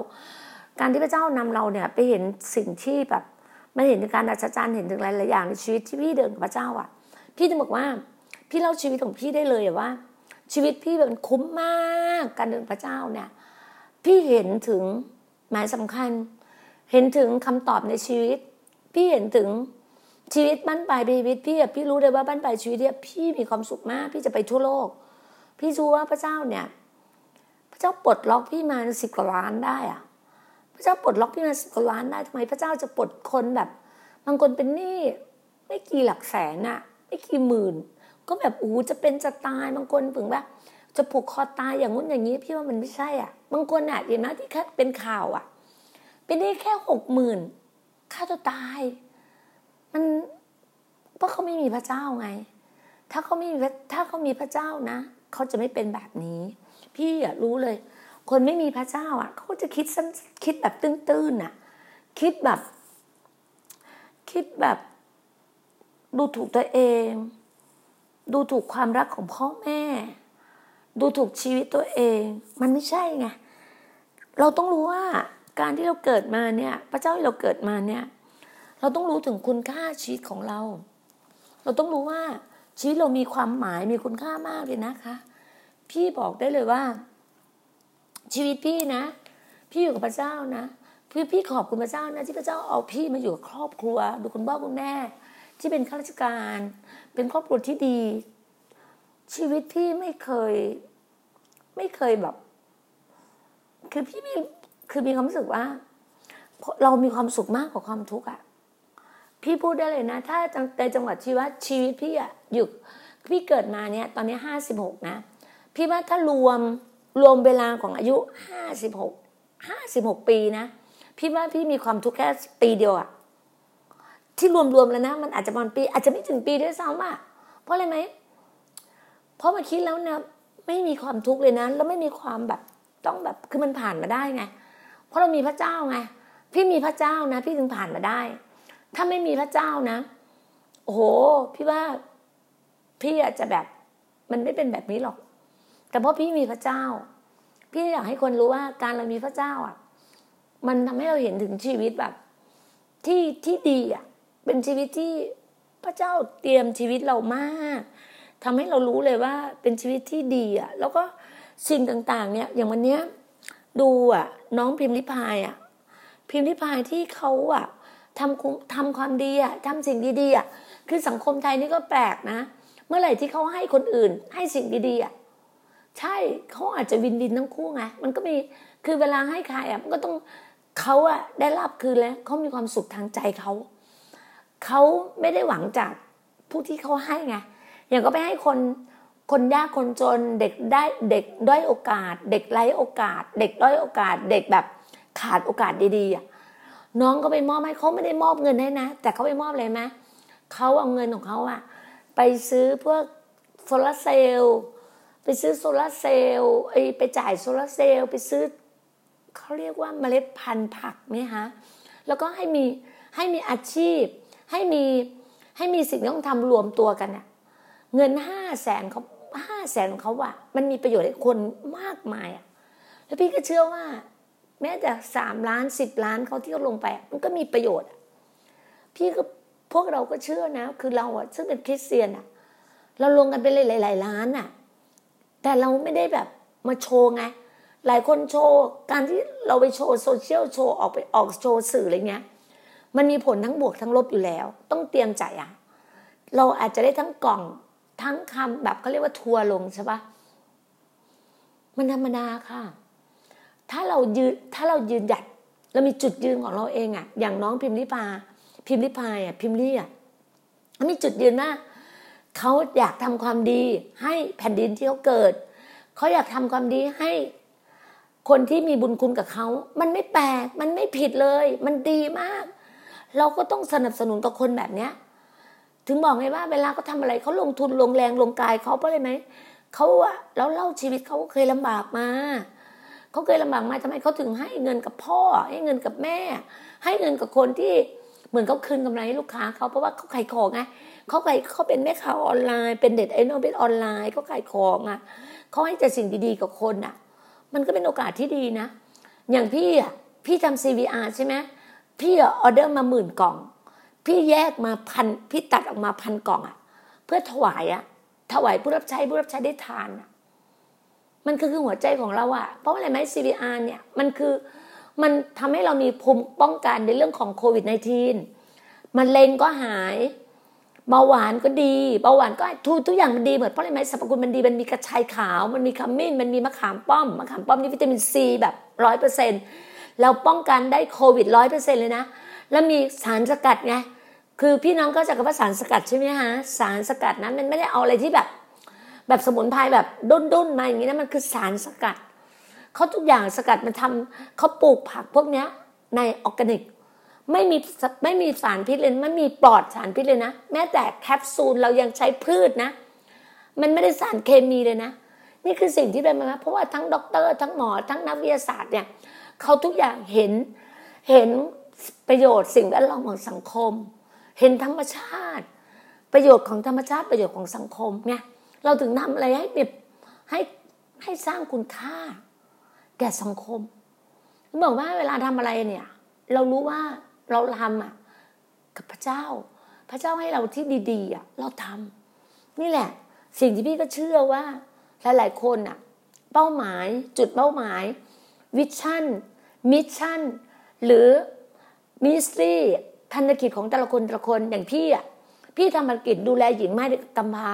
การที่พระเจ้านำเราเนี่ยไปเห็นสิ่งที่แบบมันเห็นถึงการอัศจรรย์เห็นถึงหลายๆอย่างในชีวิตที่พี่เดินกับพระเจ้าอะ พี่จะบอกว่าพี่เล่าชีวิตของพี่ได้เลยว่า ชีวิตพี่แบบคุ้มมากการเดินพระเจ้าเนี่ย พี่เห็นถึงหมายสำคัญ เห็นถึงคำตอบในชีวิต พี่เห็นถึง ชีวิตบ้านปลายชีวิตพี่พี่รู้เลยว่าบ้านปลายชีวิตเนี่ยพี่มีความสุขมาก พี่จะไปทั่วโลก พี่รู้ว่าพระเจ้าเนี่ย พระเจ้าปลดล็อกพี่มาสิบกว่าล้านได้อะพระเจ้าปลดล็อกพี่มาสิบกว่าล้านได้ทำไมพระเจ้าจะปลดคนแบบบางคนเป็นหนี้ไม่กี่หลักแสนอะไม่กี่หมื่น ก็แบบอู้จะเป็นจะตายบางคนถึงแบบจะผูกคอตายอย่างงู้นอย่างนี้ พี่ว่ามันไม่ใช่อะ บางคนอะอย่างนั้นที่แค่เป็นข่าวอะ เป็นได้แค่หกหมื่นฆ่าตัวตาย มันเพราะเขาไม่มีพระเจ้าไง ถ้าเขาไม่มีถ้าเขามีพระเจ้านะเขาจะไม่เป็นแบบนี้ พี่อะรู้เลย คนไม่มีพระเจ้าอะเขาจะคิดสั้นคิดแบบตื้นๆอะ คิดแบบ คิดแบบดูถูกตัวเอง ดูถูกความรักของพ่อแม่ ดูถูกชีวิตตัวเอง มันไม่ใช่ไง เราต้องรู้ว่าการที่เราเกิดมาเนี่ย พระเจ้าที่เราเกิดมาเนี่ย เราต้องรู้ถึงคุณค่าชีวิตของเรา เราต้องรู้ว่าชีวิตเรามีความหมายมีคุณค่ามากเลยนะคะ พี่บอกได้เลยว่า ชีวิตพี่นะ พี่อยู่กับพระเจ้านะพี่พี่ขอบคุณพระเจ้านะที่พระเจ้าเอาพี่มาอยู่กับครอบครัว ดูคุณพ่อคุณแม่ ที่เป็นข้าราชการ เป็นครอบครัวที่ดี ชีวิตพี่ไม่เคย ไม่เคยแบบ คือพี่มีคือมีความรู้สึกว่า เรามีความสุขมากกว่าความทุกข์อะ พี่พูดได้เลยนะ ถ้าในจังหวัดชีวิตชีวิตพี่อะอยู่พี่เกิดมาเนี่ยตอนนี้ห้าสิบหกนะ พี่ว่าถ้ารวมรวมเวลาของอายุห้าสิบหกห้าสิบหกปีนะ พี่ว่าพี่มีความทุกข์แค่ปีเดียวอะที่รวมๆแล้วนะ มันอาจจะประมาณปี อาจจะไม่ถึงปีด้วยซ้ำอะเพราะอะไรไหมเพราะมาคิดแล้วเนี่ยไม่มีความทุกข์เลยนะ แล้วไม่มีความแบบต้องแบบคือมันผ่านมาได้ไง เพราะเรามีพระเจ้าไง พี่มีพระเจ้านะ พี่ถึงผ่านมาได้ ถ้าไม่มีพระเจ้านะ โอ้โห พี่ว่าพี่อาจจะแบบมันไม่เป็นแบบนี้หรอก แต่เพราะพี่มีพระเจ้า พี่อยากให้คนรู้ว่าการเรามีพระเจ้าอะ มันทำให้เราเห็นถึงชีวิตแบบ ที่ที่ดีอะ เป็นชีวิตที่พระเจ้าเตรียมชีวิตเรามากทำให้เรารู้เลยว่าเป็นชีวิตที่ดีอะ แล้วก็สิ่งต่างๆ เนี่ย อย่างวันเนี้ยดูอะ น้องพิมพ์ลิพายอะ พิมพ์ลิพายที่เขาอะ ทำทำความดีอะทำสิ่งดีๆอะคือสังคมไทยนี่ก็แปลกนะ เมื่อไหร่ที่เขาให้คนอื่น ให้สิ่งดีๆอะใช่เขาอาจจะวินดินทั้งคู่ไงมันก็มีคือเวลาให้ใครอะมันก็ต้องเขาอะได้รับคือแล้วเขามีความสุขทางใจเขาเขาไม่ได้หวังจากผู้ที่เขาให้ไงอย่างก็ไปให้คนคนยากคนจนเด็กได้เด็กด้อยโอกาส เด็กไร้โอกาส เด็กด้อยโอกาส เด็กแบบขาดโอกาสดีๆอะ น้องก็ไปมอบให้เขาไม่ได้มอบเงินให้นะ แต่เขาไปมอบอะไรไหมเขาเอาเงินของเขาอะไปซื้อพวกโซลาเซลล์ไปซื้อโซลาเซลล์ไปจ่ายโซลาเซลล์ไปซื้อเขาเรียกว่าเมล็ดพันธุ์ผักไหมฮะแล้วก็ให้มีให้มีอาชีพ ให้มีให้มีสิ่งที่ต้องทำรวมตัวกันอะเงินห้าแสนเขาห้าแสนของเขาอะมันมีประโยชน์ให้คนมากมายอะแล้วพี่ก็เชื่อว่า แม้แต่สามล้านสิบล้านเขาที่เขาลงไป มันก็มีประโยชน์พี่ก็พวกเราก็เชื่อนะ คือเราอะซึ่งเป็นคริสเตียนอะเราลงกันไปเลยหลาย ๆ ล้านอะแต่เราไม่ได้แบบมาโชว์ไง หลายคนโชว์ การที่เราไปโชว์โซเชียลโชว์ออกไปออกโชว์สื่ออะไรเงี้ย มันมีผลทั้งบวกทั้งลบอยู่แล้ว ต้องเตรียมใจอะเราอาจจะได้ทั้งกล่องทั้งคำแบบเขาเรียกว่าทัวลงใช่ปะมันธรรมดาค่ะ ถ้าเรายืนถ้าเรายืนหยัดเรามีจุดยืนของเราเองอะอย่างน้องพิมพ์ลิพาพิมพ์ลิพายอะพิมพ์ลี่อะมีจุดยืนว่าเขาอยากทำความดี ให้แผ่นดินที่เขาเกิดเขาอยากทำความดีให้คนที่มีบุญคุณกับเขา มันไม่แปลก มันไม่ผิดเลย มันดีมาก เราก็ต้องสนับสนุนกับคนแบบเนี้ย ถึงบอกไงว่า เวลาเขาทาอะไรเขาลงทุนลงแรงลงกายเขาเพราะอะไรไหมเขาอะแล้วเล่าชีวิตเขาเคยลำบากมา เขาเคยลำบากมาทำไมเขาถึงให้เงินกับพ่อ ให้เงินกับแม่ ให้เงินกับคนที่เหมือนเขาคืนกำไรให้ลูกค้าเขาเพราะว่าเขาขายของไงเขาขายเขาเป็นแม่ค้าออนไลน์ เป็นเด็ดไอ้นเป็นออนไลน์เขาขายของอะเขาให้แต่สิ่งดีๆกับคนอะ มันก็เป็นโอกาสที่ดีนะ อย่างพี่อะพี่ทำ CVR ใช่ไหมพี่ออเดอร์มาหมื่นกล่อง พี่แยกมาพันพี่ตัดออกมาพันกล่องอะ เพื่อถวายอะถวายผู้รับใช้ผู้รับใช้ได้ทานอะ มันคือคือหัวใจของเราอะเพราะอะไรไหม CVR เนี่ยมันคือมันทำให้เรามีภูมิป้องกันในเรื่องของโควิด -19 มันเลงก็หายเบาหวานก็ดีเบาหวานก็ทุกทุกอย่างมันดีหมดเพราะอะไรไหมสรรพคุณมันดีมันมีกระชายขาว มันมีขมิ้นมันมีมะขามป้อมมะขามป้อมนี่วิตามินซีแบบร้อยเปอร์เซ็นต์เราป้องกันได้โควิดร้อยเปอร์เซ็นต์เลยนะ แล้วมีสารสกัดไงคือพี่น้องก็จะกับว่าสารสกัดใช่ไหมฮะสารสกัดนั้นมันไม่ได้เอาอะไรที่แบบ แบบสมุนไพรแบบด้นด้นมาอย่างนี้นะมันคือสารสกัดเขาทุกอย่างสกัดมันทำเขาปลูกผักพวกเนี้ยในออร์แกนิก ไม่มีไม่มีสารพิษเลยไม่มีปลอดสารพิษเลยนะ แม้แต่แคปซูลเรายังใช้พืชนะ มันไม่ได้สารเคมีเลยนะ นี่คือสิ่งที่เป็นมาเพราะว่าทั้งด็อกเตอร์ทั้งหมอทั้งนักวิทยาศาสตร์เนี่ยเขาทุกอย่างเห็นเห็นประโยชน์สิ่งแวดล้อมของสังคม เห็นธรรมชาติ ประโยชน์ของธรรมชาติประโยชน์ของสังคมเนี่ย เราถึงทำอะไรให้แบบให้ให้สร้างคุณค่า แก่สังคมบอกว่าเวลาทำอะไรเนี่ย เรารู้ว่าเราทำอะกับพระเจ้า พระเจ้าให้เราที่ดีๆอะเราทำนี่แหละ สิ่งที่พี่ก็เชื่อว่า หลายๆคนอะ เป้าหมายจุดเป้าหมาย vision mission หรือ ministry พันธกิจของแต่ละคนแต่ละคนอย่างพี่อะพี่ทำภารกิจดูแลหญิงม่ายกำพร้า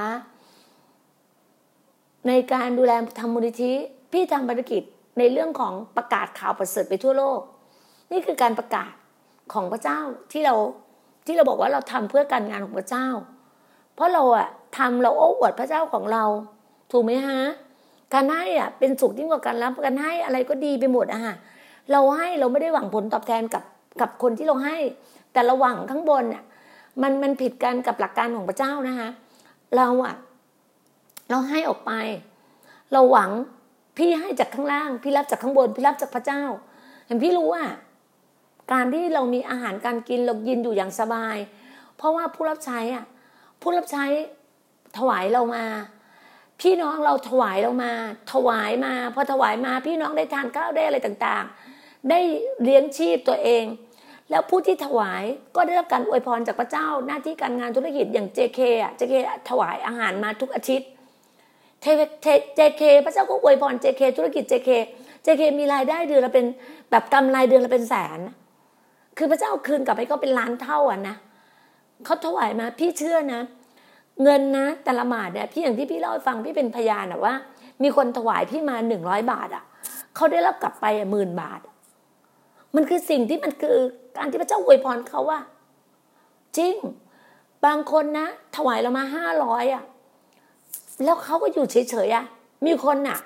ในการดูแลทำมูลนิธิพี่ทำภารกิจในเรื่องของประกาศข่าวประเสริฐไปทั่วโลก นี่คือการประกาศของพระเจ้าที่เราที่เราบอกว่าเราทำเพื่อการงานของพระเจ้า เพราะเราอะทำเราโอ้อวดพระเจ้าของเรา ถูกไหมฮะการให้อะเป็นสุขยิ่งกว่าการรับการให้อะไรก็ดีไปหมดอะฮะเราให้เราไม่ได้หวังผลตอบแทนกับกับคนที่เราให้ แต่เราหวังข้างบนอะมันมันผิดกันกับหลักการของพระเจ้านะคะเราอะ เราให้ออกไป เราหวังพี่ให้จากข้างล่าง พี่รับจากข้างบน พี่รับจากพระเจ้า เห็นพี่รู้ว่า การที่เรามีอาหารการกินเรากินอยู่อย่างสบาย เพราะว่าผู้รับใช้อะ ผู้รับใช้ถวายเรามา พี่น้องเราถวายเรามา ถวายมาพอถวายมา พี่น้องได้ทานข้าวได้อะไรต่างๆ ได้เลี้ยงชีพตัวเอง แล้วผู้ที่ถวายก็ได้รับการอวยพรจากพระเจ้า หน้าที่การงานธุรกิจอย่าง JK อะ JK ถวายอาหารมาทุกอาทิตย์ เทเจเคพระเจ้าก็อวยพรเจเคธุรกิจเจเคเจเคมีรายได้เดือนละเป็นแบบกำไรเดือนละเป็นแสน คือพระเจ้าคืนกลับไปก็เป็นล้านเท่าอะนะเขาถวายมาพี่เชื่อนะ เงินนะแต่ละบาทเนี่ยพี่อย่างที่พี่เล่าให้ฟังพี่เป็นพยานอะว่า มีคนถวายพี่มาหนึ่งร้อยบาทอะเขาได้รับกลับไปหมื่นบาท มันคือสิ่งที่มันคือการที่พระเจ้าอวยพรเขาว่า จริง บางคนนะ ถวายเรามาห้าร้อยอะ แล้วเขาก็อยู่เฉยๆอะมีคนอะ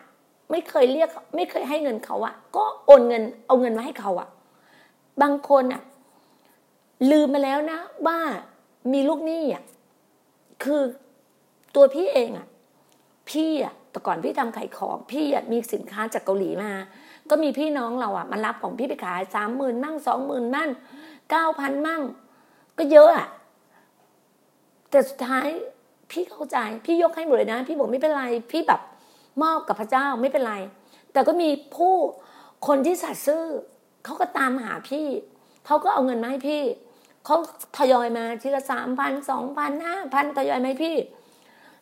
ไม่เคยเรียก ไม่เคยให้เงินเขาอะก็โอนเงินเอาเงินมาให้เขาอะบางคนอะลืมมาแล้วนะ ว่ามีลูกหนี้อะคือตัวพี่เองอะพี่อะแต่ก่อนพี่ทำขายของ พี่อะมีสินค้าจากเกาหลีมา ก็มีพี่น้องเราอะมารับของพี่ไปขายสามหมื่นมั่งสองหมื่นมั่งเก้าพันมั่ง ก็เยอะอะแต่สุดท้าย พี่เข้าใจพี่ยกให้หมดเลยนะ พี่บอกไม่เป็นไร พี่แบบมอบกับพระเจ้าไม่เป็นไร แต่ก็มีผู้คนที่สัตย์ซื่อเขาก็ตามหาพี่เขาก็เอาเงินมาให้พี่เขาทยอยมาทีละสามพันสองพันห้าพันทยอยมาให้พี่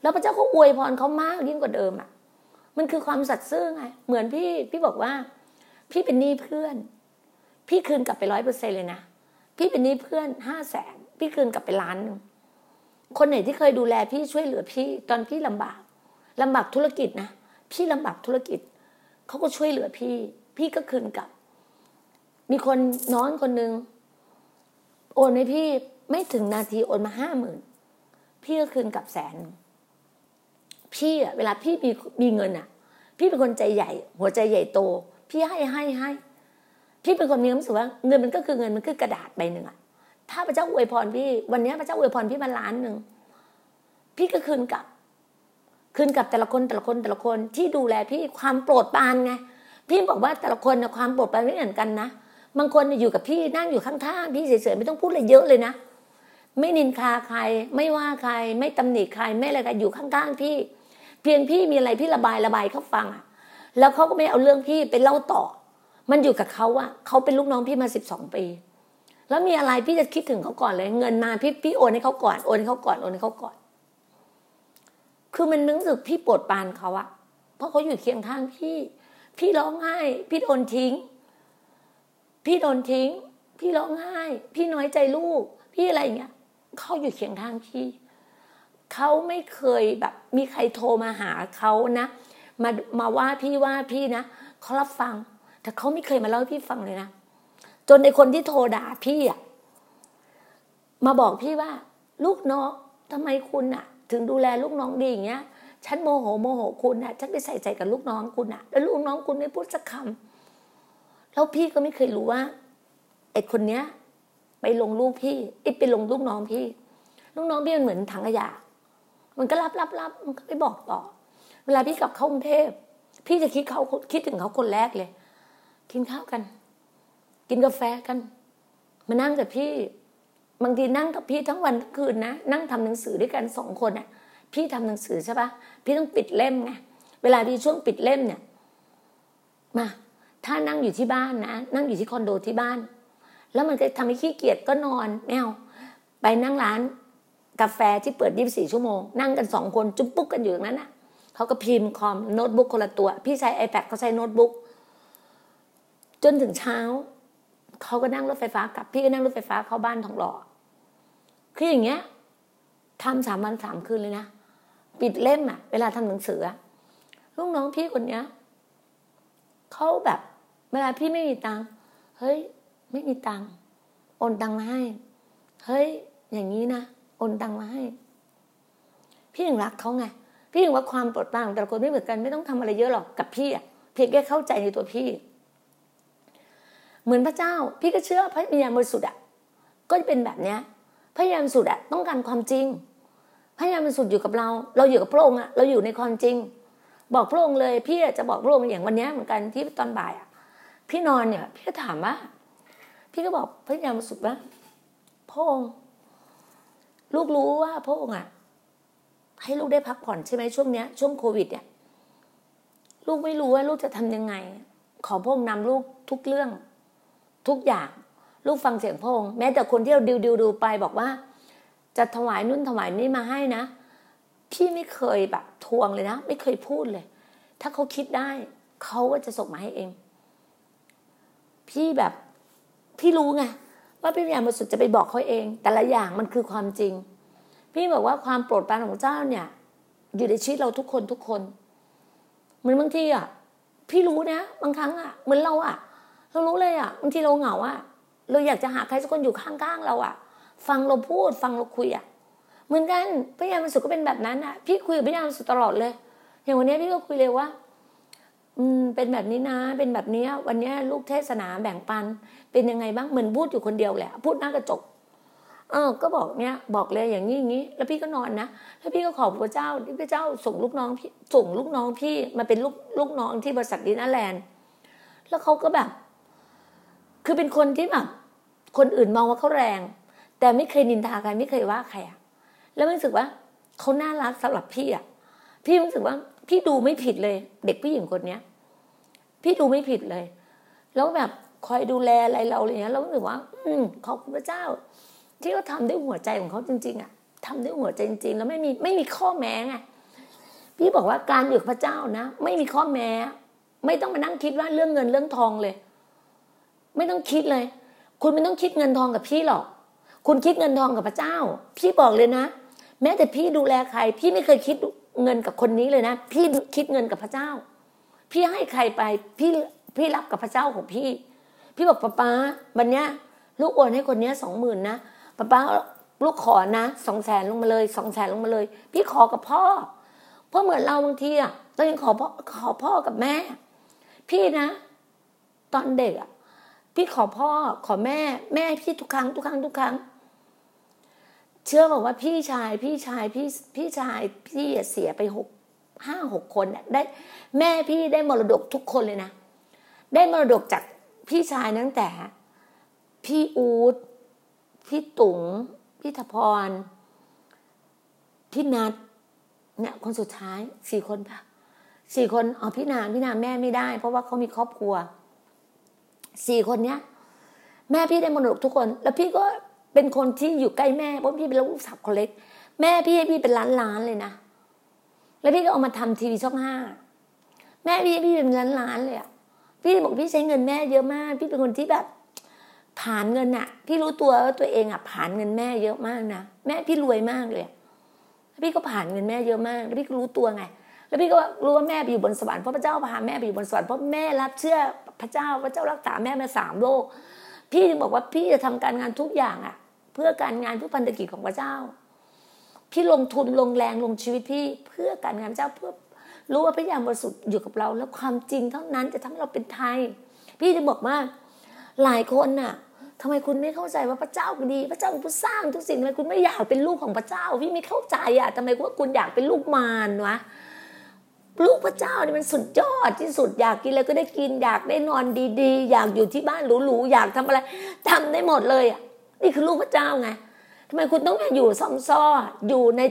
แล้วพระเจ้าก็อวยพรเขามากยิ่งกว่าเดิมอะมันคือความสัตย์ซื่อไงเหมือนพี่พี่บอกว่า พี่เป็นหนี้เพื่อน พี่คืนกลับไปร้อยเปอร์เซ็นเลยนะพี่เป็นหนี้เพื่อนห้าแสนพี่คืนกลับไปล้านหนึ่ง คนไหนที่เคยดูแลพี่ช่วยเหลือพี่ตอนพี่ลำบากลำบากธุรกิจนะพี่ลำบากธุรกิจเขาก็ช่วยเหลือพี่ พี่ก็คืนกลับ มีคนน้องคนหนึ่งโอนให้พี่ไม่ถึงนาทีโอนมาห้าหมื่นพี่ก็คืนกลับแสน พี่อะเวลาพี่มีมีเงินอะพี่เป็นคนใจใหญ่ หัวใจใหญ่โต พี่ให้ให้ให้พี่เป็นคนมีความรู้สึกว่าเงินมันก็คือเงินมันคือกระดาษใบหนึ่งอะ ถ้าพระเจ้าอวยพรพี่ วันนี้พระเจ้าอวยพรพี่มาล้านหนึ่งพี่ก็คืนกลับ คืนกับแต่ละคนแต่ละคนแต่ละคนที่ดูแลพี่ความโปรดปรานไง พี่บอกว่าแต่ละคนนความโปรดปรานไม่เหมือนกันนะบางคนอยู่กับพี่นั่งอยู่ข้างๆพี่เฉยๆไม่ต้องพูดอะไรเยอะเลยนะไม่นินทาใคร ไม่ว่าใคร ไม่ตำหนิใครไม่อะไรกันอยู่ข้างๆพี่ เพียงพี่มีอะไรพี่ระบายระบายเขาฟังอะแล้วเขาก็ไม่เอาเรื่องพี่ไปเล่าต่อ มันอยู่กับเขาอะเขาเป็นลูกน้องพี่มาสิบสองปี แล้วมีอะไรพี่จะคิดถึงเขาก่อนเลย เงินมาพี่พี่โอนให้เขาก่อนโอนให้เขาก่อนโอนให้เขาก่อน คือมันรู้สึกพี่ปวดปานเขาอะเพราะเขาอยู่เคียงข้างพี่ พี่ร้องไห้ พี่โดนทิ้ง พี่โดนทิ้ง พี่ร้องไห้ พี่น้อยใจลูก พี่อะไรเงี้ยเขาอยู่เคียงข้างพี่เขาไม่เคยแบบ มีใครโทรมาหาเขานะมามาว่าพี่ว่าพี่นะเขารับฟัง แต่เขาไม่เคยมาเล่าให้พี่ฟังเลยนะ จนในคนที่โทรด่าพี่อะมาบอกพี่ว่า ลูกน้องทำไมคุณอะถึงดูแลลูกน้องดีอย่างเงี้ย ฉันโมโหโมโหคุณอะฉันไปใส่ใจกับลูกน้องคุณอะแล้วลูกน้องคุณไม่พูดสักคำแล้วพี่ก็ไม่เคยรู้ว่าไอคนเนี้ย ไปลงลูกพี่ไอไปลงลูกน้องพี่ลูกน้องพี่มันเหมือนถังขยะมันก็รับรับรับมันก็ไปบอกต่อ เวลาพี่กลับเข้ากรุงเทพพี่จะคิดเขาคิดถึงเขาคนแรกเลย กินข้าวกัน กินกาแฟกัน มานั่งกับพี่ บางทีนั่งกับพี่ทั้งวันทั้งคืนนะ นั่งทำหนังสือด้วยกันสองคนอะ พี่ทำหนังสือใช่ปะพี่ต้องปิดเล่มไงเวลาที่ช่วงปิดเล่มเนี่ย มา ถ้านั่งอยู่ที่บ้านนะนั่งอยู่ที่คอนโดที่บ้าน แล้วมันจะทำให้ขี้เกียจก็นอนแมวไปนั่งร้านกาแฟที่เปิดยี่สี่ชั่วโมง นั่งกันสองคน จุ๊บปุ๊กกันอยู่อย่างนั้นอะเขาก็พิมพ์คอมโน้ตบุ๊กคนละตัว พี่ใช้ iPad เขาใช้โน้ตบุ๊กจนถึงเช้า เขาก็นั่งรถไฟฟ้ากลับ พี่ก็นั่งรถไฟฟ้าเข้าบ้านทองหล่อคืออย่างเงี้ยทำสามวันสามคืนเลยนะปิดเล่มอะเวลาทำหนังสือลูกน้องพี่คนเนี้ยเขาแบบ เวลาพี่ไม่มีตังค์เฮ้ย ไม่มีตังค์โอนตังค์มาให้ เฮ้ย อย่างนี้นะโอนตังค์มาให้ พี่ถึงรักเขาไงพี่ถึงว่าความปรดปรานของแต่ละคนไม่เหมือนกันไม่ต้องทำอะไรเยอะหรอกกับพี่อะเพียงแค่เข้าใจในตัวพี่ เหมือนพระเจ้า พี่ก็เชื่อพระวิญญาณบริสุทธิ์อะก็จะเป็นแบบเนี้ยพระวิญญาณบริสุทธิ์อะต้องการความจริง พระวิญญาณบริสุทธิ์อยู่กับเรา เราอยู่กับพระองค์อะเราอยู่ในความจริง บอกพระองค์เลย พี่จะบอกพระองค์อย่างวันนี้เหมือนกันที่ตอนบ่ายอะพี่นอนเนี่ย พี่ก็ถามว่า พี่ก็บอกพระวิญญาณบริสุทธิ์ว่าพระองค์ลูกรู้ว่าพระองค์อะให้ลูกได้พักผ่อนใช่ไหมช่วงเนี้ยช่วงโควิดเนี่ยลูกไม่รู้ว่าลูกจะทำยังไง ขอพระองค์นำลูกทุกเรื่อง ทุกอย่าง ลูกฟังเสียงพระองค์แม้แต่คนที่เราดิวดิวดูไปบอกว่า จะถวายนุ่นถวายนี่มาให้นะ พี่ไม่เคยแบบทวงเลยนะ ไม่เคยพูดเลย ถ้าเขาคิดได้เขาก็จะส่งมาให้เอง พี่แบบพี่รู้ไงว่าพี่พยายามสุดจะไปบอกเขาเอง แต่ละอย่างมันคือความจริง พี่บอกว่าความโปรดปรานของเจ้าเนี่ย อยู่ในชีวิตเราทุกคนทุกคน เหมือนบางทีอะพี่รู้นะ บางครั้งอะเหมือนเราอะ เรารู้เลยอะบางทีเราเหงาอะเราอยากจะหาใครสักคนอยู่ข้างๆเราอะฟังเราพูด ฟังเราคุยอะเหมือนกันพระยามันสุดก็เป็นแบบนั้นอะพี่คุยกับพระยามันสุดตลอดเลย อย่างวันนี้พี่ก็คุยเลยว่า อืม เป็นแบบนี้นะ เป็นแบบนี้วันนี้ลูกเทศนาแบ่งปัน เป็นยังไงบ้างเหมือนพูดอยู่คนเดียวแหละ พูดหน้ากระจกเออ ก็บอกเนี้ยบอกเลยอย่างนี้อย่างนี้ แล้วพี่ก็นอนนะ แล้วพี่ก็ขอบพระเจ้าที่พระเจ้าส่งลูกน้องพี่ส่งลูกน้องพี่มาเป็นลูกลูกน้องที่บริษัทดินาแลนด์ แล้วเขาก็แบบ คือเป็นคนที่แบบคนอื่นมองว่าเขาแรง แต่ไม่เคยนินทาใครไม่เคยว่าใครอะแล้วรู้สึกว่าเขาน่ารักสำหรับพี่อะพี่รู้สึกว่าพี่ดูไม่ผิดเลย เด็กผู้หญิงคนเนี้ย พี่ดูไม่ผิดเลย แล้วแบบคอยดูแลอะไรเราอะไรเงี้ยเรารู้สึกว่า อืมขอบคุณพระเจ้า ที่เขาทาด้วยหัวใจของเขาจริง ๆอะทำด้วยหัวใจจริง ๆ แล้วไม่มีไม่มีข้อแม้ไงพี่บอกว่าการอยู่กับพระเจ้านะ ไม่มีข้อแม้ ไม่ต้องมานั่งคิดว่าเรื่องเงินเรื่องทองเลย ไม่ต้องคิดเลย คุณไม่ต้องคิดเงินทองกับพี่หรอก คุณคิดเงินทองกับพระเจ้า พี่บอกเลยนะ แม้แต่พี่ดูแลใคร พี่ไม่เคยคิดเงินกับคนนี้เลยนะ พี่คิดเงินกับพระเจ้า พี่ให้ใครไปพี่พี่รับกับพระเจ้าของพี่ พี่บอกป้าป้าวันเนี้ยลูกโอนให้คนเนี้ยสองหมื่นนะป้าป้าลูกขอนะสองแสนลงมาเลยสองแสนลงมาเลย พี่ขอกับพ่อ เพราะเหมือนเราบางทีอะเรายังขอพ่อขอพ่อกับแม่ พี่นะ ตอนเด็กอะ พี่ขอพ่อขอแม่ แม่พี่ทุกครั้งทุกครั้งทุกครั้ง เชื่อบอกว่าพี่ชายพี่ชายพี่พี่ชายพี่เสียไปหกห้าหกคนได้ แม่พี่ได้มรดกทุกคนเลยนะ ได้มรดกจากพี่ชายตั้งแต่ พี่อูดพี่ตุ๋งพี่ธพร พี่นัดเนี่ยคนสุดท้ายสี่คนปะสี่คนอ๋อพี่นามพี่นามแม่ไม่ได้ เพราะว่าเขามีครอบครัว สี่คนเนี้ยแม่พี่ได้มรดกทุกคน แล้วพี่ก็เป็นคนที่อยู่ใกล้แม่เพราะพี่เป็นลูกสาวคนเล็ก แม่พี่ให้พี่เป็นล้านล้านเลยนะแล้วพี่ก็เอามาทำทีวีช่องห้าแม่พี่ให้พี่เป็นล้านล้านเลยอะพี่บอกพี่ใช้เงินแม่เยอะมาก พี่เป็นคนที่แบบผ่านเงินอะพี่รู้ตัวว่าตัวเองอะผ่านเงินแม่เยอะมากนะแม่พี่รวยมากเลยพี่ก็ผ่านเงินแม่เยอะมากแล้วพี่ก็รู้ตัวไง แล้วพี่ก็รู้ว่าแม่ไปอยู่บนสวรรค์เพราะพระเจ้าพาแม่ไปอยู่บนสวรรค์เพราะแม่รับเชื่อ พระเจ้าพระเจ้ารักษาแม่มาสามโลก พี่จึงบอกว่าพี่จะทำการงานทุกอย่างอะเพื่อการงานเพื่อพันธกิจของพระเจ้า พี่ลงทุนลงแรงลงชีวิตพี่เพื่อการงานเจ้าเพื่อรู้ว่าพระยามบริสุทธิ์อยู่กับเรา แล้วความจริงเท่านั้นจะทำให้เราเป็นไทย พี่จะบอกว่าหลายคนน่ะทำไมคุณไม่เข้าใจว่าพระเจ้าดี พระเจ้าเป็นผู้สร้างทุกสิ่งทำไมคุณไม่อยากเป็นลูกของพระเจ้า พี่ไม่เข้าใจอะทำไมว่าคุณอยากเป็นลูกมารวะ ลูกพระเจ้านี่มันสุดยอดที่สุดอยากกินอะไรก็ได้กินอยากได้นอนดีๆ อยากอยู่ที่บ้านหรูๆอยากทำอะไรทำได้หมดเลยอะนี่คือลูกพระเจ้าไงทำไมคุณต้องอยู่ซ่อมซ้ออยู่ใน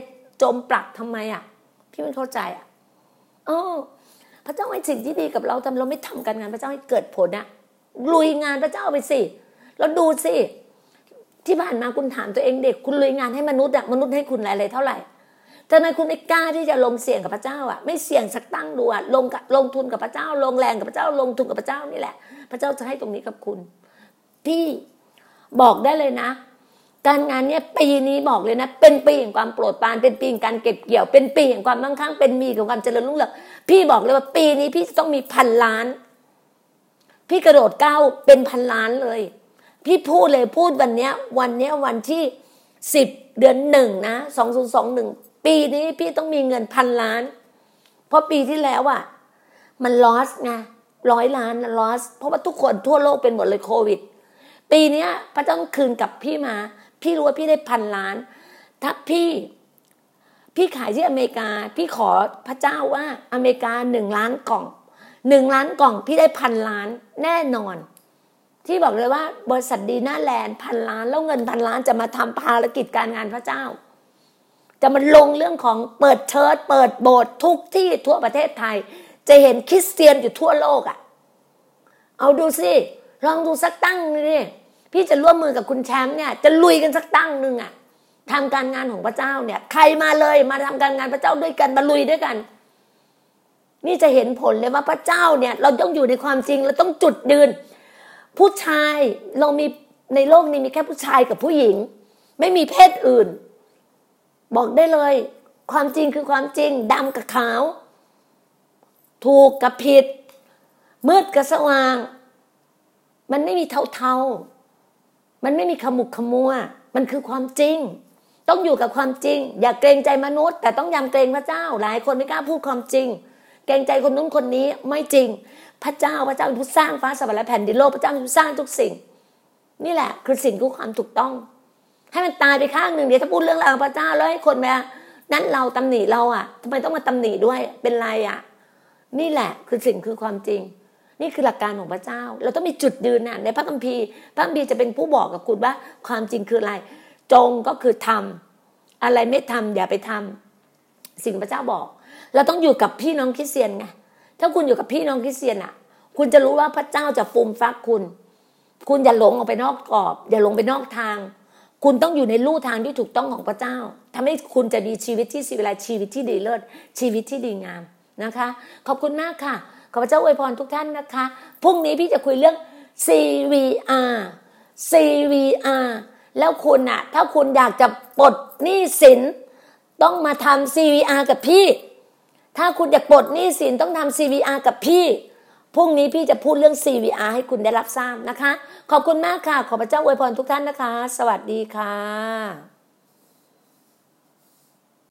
จมปลักทำไมอะ พี่ไม่เข้าใจอะเออพระเจ้าให้สิ่งที่ดีกับเราทำเราไม่ทำการงานพระเจ้าให้เกิดผลอะลุยงานพระเจ้าไปสิแล้วดูสิที่ผ่านมาคุณถามตัวเองเด็ก คุณลุยงานให้มนุษย์อะมนุษย์ให้คุณอะไรเท่าไหร่ ทำไมคุณไม่กล้าที่จะลงเสี่ยงกับพระเจ้าอะไม่เสี่ยงสักตั้งดูอะลงลงทุนกับพระเจ้า ลงแรงกับพระเจ้าลงทุนกับพระเจ้านี่แหละ พระเจ้าจะให้ตรงนี้กับคุณพี่บอกได้เลยนะ การงานเนี้ยปีนี้บอกเลยนะ เป็นปีแห่งความโปรดปรานเป็นปีแห่งการเก็บเกี่ยว เป็นปีแห่งความมั่งคั่งเป็นมีของความเจริญรุ่งเรืองพี่บอกเลยว่าปีนี้พี่จะต้องมีพันล้าน พี่กระโดดก้าวเป็นพันล้านเลย พี่พูดเลยพูดวันเนี้ย วันเนี้ยวันที่สิบเดือนหนึ่งนะสองศูนย์สองหนึ่ง ปีนี้พี่ต้องมีเงินพันล้าน เพราะปีที่แล้วอะ มันลอสไงร้อยล้านลอส เพราะว่าทุกคนทั่วโลกเป็นหมดเลยโควิด ปีนี้พระเจ้าคืนกับพี่มา พี่รู้ว่าพี่ได้พันล้าน ถ้าพี่พี่ขายที่อเมริกา พี่ขอพระเจ้าว่าอเมริกาหนึ่งล้านกล่องหนึ่งล้านกล่องพี่ได้พันล้านแน่นอน ที่บอกเลยว่าบริษัทดีน่าแลนด์พันล้าน แล้วเงินพันล้านจะมาทำภารกิจการงานพระเจ้า จะมันลงเรื่องของเปิดเชิดเปิดโบสถ์ทุกที่ทั่วประเทศไทย จะเห็นคริสเตียนอยู่ทั่วโลกอะ่ะ เอาดูสิลองดูสักตั้งนี่พี่จะร่วมมือกับคุณแชมป์เนี่ยจะลุยกันสักตั้งหนึ่งอะ่ะทำการงานของพระเจ้าเนี่ย ใครมาเลยมาทำการงานพระเจ้าด้วยกันมาลุยด้วยกัน นี่จะเห็นผลเลยว่าพระเจ้าเนี่ย เราต้องอยู่ในความจริงเราต้องจุดยืน ผู้ชายเรามีในโลกนี้มีแค่ผู้ชายกับผู้หญิง ไม่มีเพศอื่น บอกได้เลย ความจริงคือความจริงดำกับขาว ถูกกับผิด มืดกับสว่าง มันไม่มีเทาๆ มันไม่มีขมุกขมัว มันคือความจริง ต้องอยู่กับความจริง อย่าเกรงใจมนุษย์ แต่ต้องยำเกรงพระเจ้า หลายคนไม่กล้าพูดความจริง เกรงใจคนนู้นคนนี้ไม่จริง พระเจ้าพระเจ้าเป็นผู้สร้างฟ้าสวรรค์และแผ่นดินโลกพระเจ้าเป็นผู้สร้างทุกสิ่ง นี่แหละคือสิ่งคือความถูกต้อง ให้มันตายไปข้างหนึ่งเดี๋ยวถ้าพูดเรื่องราวพระเจ้าแล้วให้คนมานั้นเราตำหนิเราอะทำไมต้องมาตำหนิด้วยเป็นไรอะ นี่แหละคือสิ่งคือความจริง นี่คือหลักการของพระเจ้า เราต้องมีจุดยืนน่ะในพระคัมภีร์ พระคัมภีร์จะเป็นผู้บอกกับคุณว่าความจริงคืออะไร จงก็คือทำอะไรไม่ทำอย่าไปทำสิ่งพระเจ้าบอก เราต้องอยู่กับพี่น้องคริสเตียนไงถ้าคุณอยู่กับพี่น้องคริสเตียนอะ คุณจะรู้ว่าพระเจ้าจะฟูมฟักคุณ คุณอย่าหลงออกไปนอกกรอบ อย่าหลงไปนอกทาง คุณต้องอยู่ในลู่ทางที่ถูกต้องของพระเจ้าทำให้คุณจะมีชีวิตที่สิวิไลชีวิตที่ดีเลิศชีวิตที่ดีงามนะคะ ขอบคุณมากค่ะขอพระเจ้าอวยพรทุกท่านนะคะพรุ่งนี้พี่จะคุยเรื่อง CVR CVR แล้วคุณอะถ้าคุณอยากจะปลดหนี้สินต้องมาทำ CVR กับพี่ ถ้าคุณอยากปลดหนี้สินต้องทำ CVR กับพี่ พรุ่งนี้พี่จะพูดเรื่อง CVR ให้คุณได้รับทราบนะคะ ขอบคุณมากค่ะ ขอพระเจ้าอวยพรทุกท่านนะคะ สวัสดีค่ะ